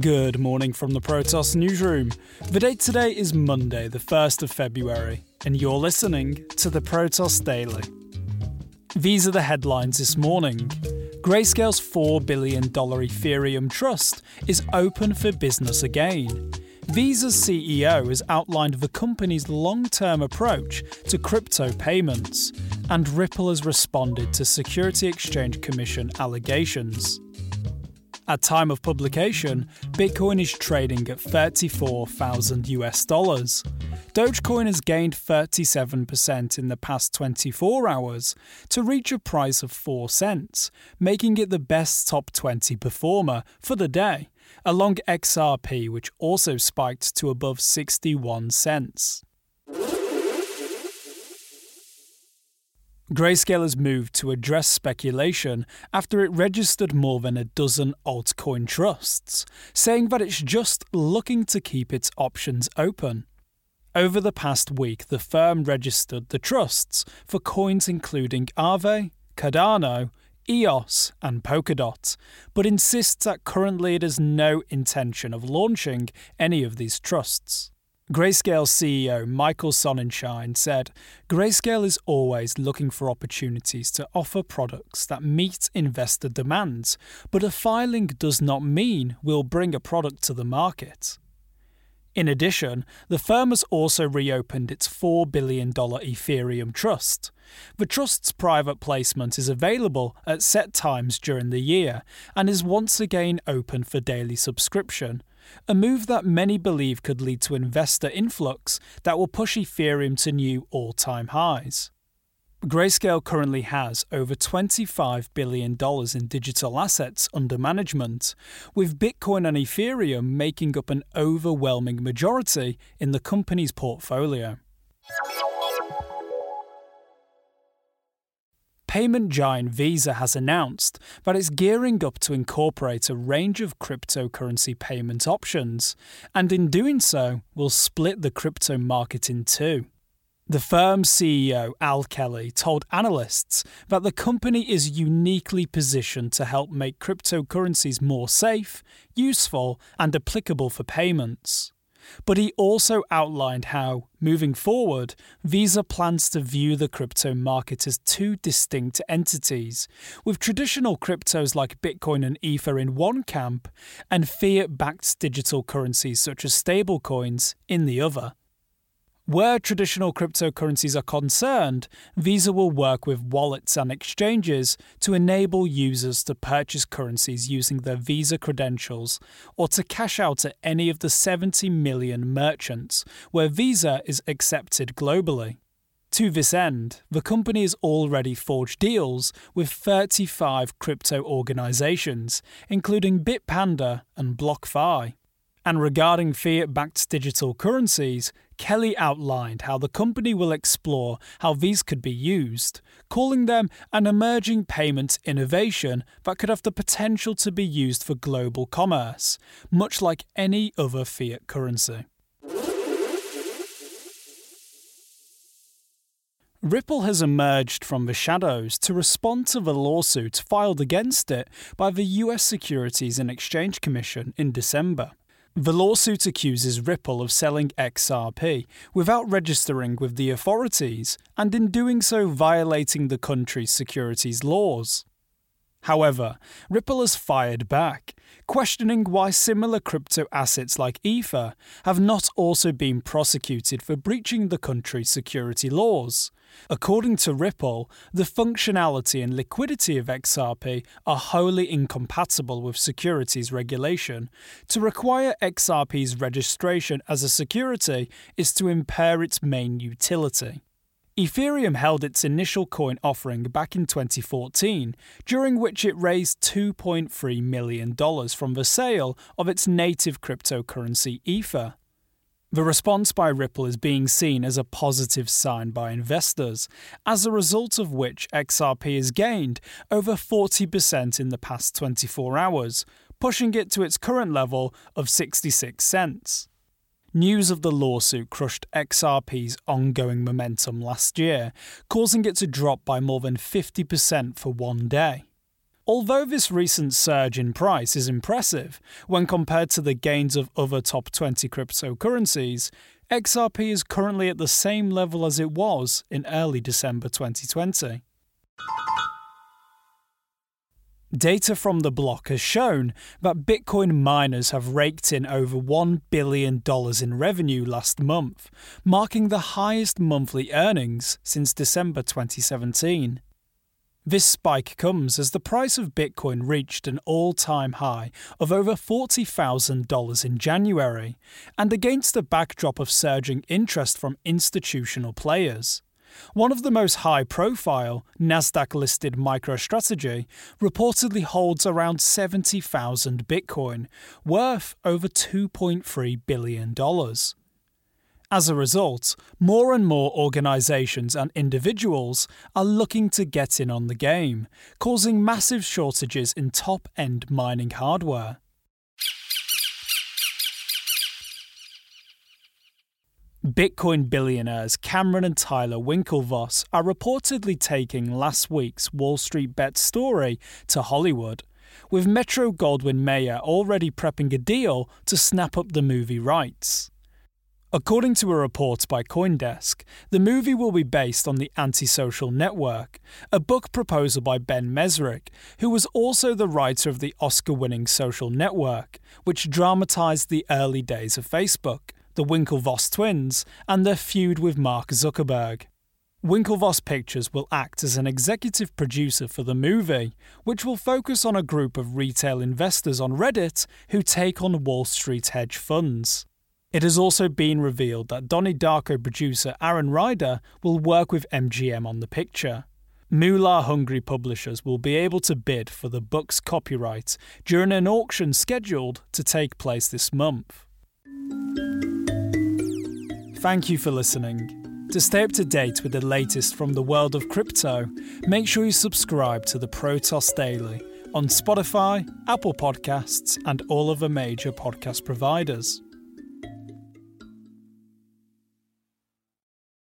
Good morning from the Protos newsroom. The date today is Monday, the 1st of February, and you're listening to the Protos Daily. These are the headlines this morning. Grayscale's $4 billion Ethereum trust is open for business again. Visa's CEO has outlined the company's long term approach to crypto payments, and Ripple has responded to Security Exchange Commission allegations. At time of publication, Bitcoin is trading at 34,000 US dollars. Dogecoin has gained 37% in the past 24 hours to reach a price of 4 cents, making it the best top 20 performer for the day, along XRP which also spiked to above 61 cents. Grayscale has moved to address speculation after it registered more than a dozen altcoin trusts, saying that it's just looking to keep its options open. Over the past week, the firm registered the trusts for coins including Aave, Cardano, EOS, and Polkadot, but insists that currently it has no intention of launching any of these trusts. Grayscale CEO Michael Sonnenschein said Grayscale is always looking for opportunities to offer products that meet investor demands, but a filing does not mean we'll bring a product to the market. In addition, the firm has also reopened its $4 billion Ethereum trust. The trust's private placement is available at set times during the year and is once again open for daily subscription, a move that many believe could lead to investor influx that will push Ethereum to new all time highs. Grayscale currently has over $25 billion in digital assets under management, with Bitcoin and Ethereum making up an overwhelming majority in the company's portfolio. Payment giant Visa has announced that it's gearing up to incorporate a range of cryptocurrency payment options, and in doing so, will split the crypto market in two. The firm's CEO, Al Kelly, told analysts that the company is uniquely positioned to help make cryptocurrencies more safe, useful, and applicable for payments. But he also outlined how, moving forward, Visa plans to view the crypto market as two distinct entities, with traditional cryptos like Bitcoin and Ether in one camp, and fiat backed digital currencies such as stablecoins in the other. Where traditional cryptocurrencies are concerned, Visa will work with wallets and exchanges to enable users to purchase currencies using their Visa credentials or to cash out at any of the 70 million merchants where Visa is accepted globally. To this end, the company has already forged deals with 35 crypto organizations, including Bitpanda and BlockFi. And regarding fiat backed digital currencies, Kelly outlined how the company will explore how these could be used, calling them an emerging payment innovation that could have the potential to be used for global commerce, much like any other fiat currency. Ripple has emerged from the shadows to respond to the lawsuit filed against it by the US Securities and Exchange Commission in December. The lawsuit accuses Ripple of selling XRP without registering with the authorities and in doing so violating the country's securities laws. However, Ripple has fired back, questioning why similar crypto assets like Ether have not also been prosecuted for breaching the country's security laws. According to Ripple, the functionality and liquidity of XRP are wholly incompatible with securities regulation. To require XRP's registration as a security is to impair its main utility. Ethereum held its initial coin offering back in 2014, during which it raised $2.3 million from the sale of its native cryptocurrency Ether. The response by Ripple is being seen as a positive sign by investors, as a result of which XRP has gained over 40% in the past 24 hours, pushing it to its current level of 66 cents. News of the lawsuit crushed XRP's ongoing momentum last year, causing it to drop by more than 50% for one day. Although this recent surge in price is impressive when compared to the gains of other top 20 cryptocurrencies, XRP is currently at the same level as it was in early December 2020. Data from the block has shown that Bitcoin miners have raked in over $1 billion in revenue last month, marking the highest monthly earnings since December 2017. This spike comes as the price of Bitcoin reached an all time high of over $40,000 in January, and against a backdrop of surging interest from institutional players. One of the most high profile NASDAQ listed MicroStrategy reportedly holds around 70,000 Bitcoin, worth over $2.3 billion. As a result, more and more organizations and individuals are looking to get in on the game, causing massive shortages in top end mining hardware. Bitcoin billionaires Cameron and Tyler Winklevoss are reportedly taking last week's Wall Street Bet story to Hollywood, with Metro Goldwyn Mayer already prepping a deal to snap up the movie rights. According to a report by Coindesk, the movie will be based on The Antisocial Network, a book proposal by Ben Mezrich, who was also the writer of the Oscar winning Social Network, which dramatized the early days of Facebook, the Winklevoss twins, and their feud with Mark Zuckerberg. Winklevoss Pictures will act as an executive producer for the movie, which will focus on a group of retail investors on Reddit who take on Wall Street hedge funds. It has also been revealed that Donnie Darko producer Aaron Ryder will work with MGM on the picture. Moolah hungry publishers will be able to bid for the book's copyright during an auction scheduled to take place this month. Thank you for listening. To stay up to date with the latest from the world of crypto, make sure you subscribe to the Protos Daily on Spotify, Apple Podcasts, and all other major podcast providers.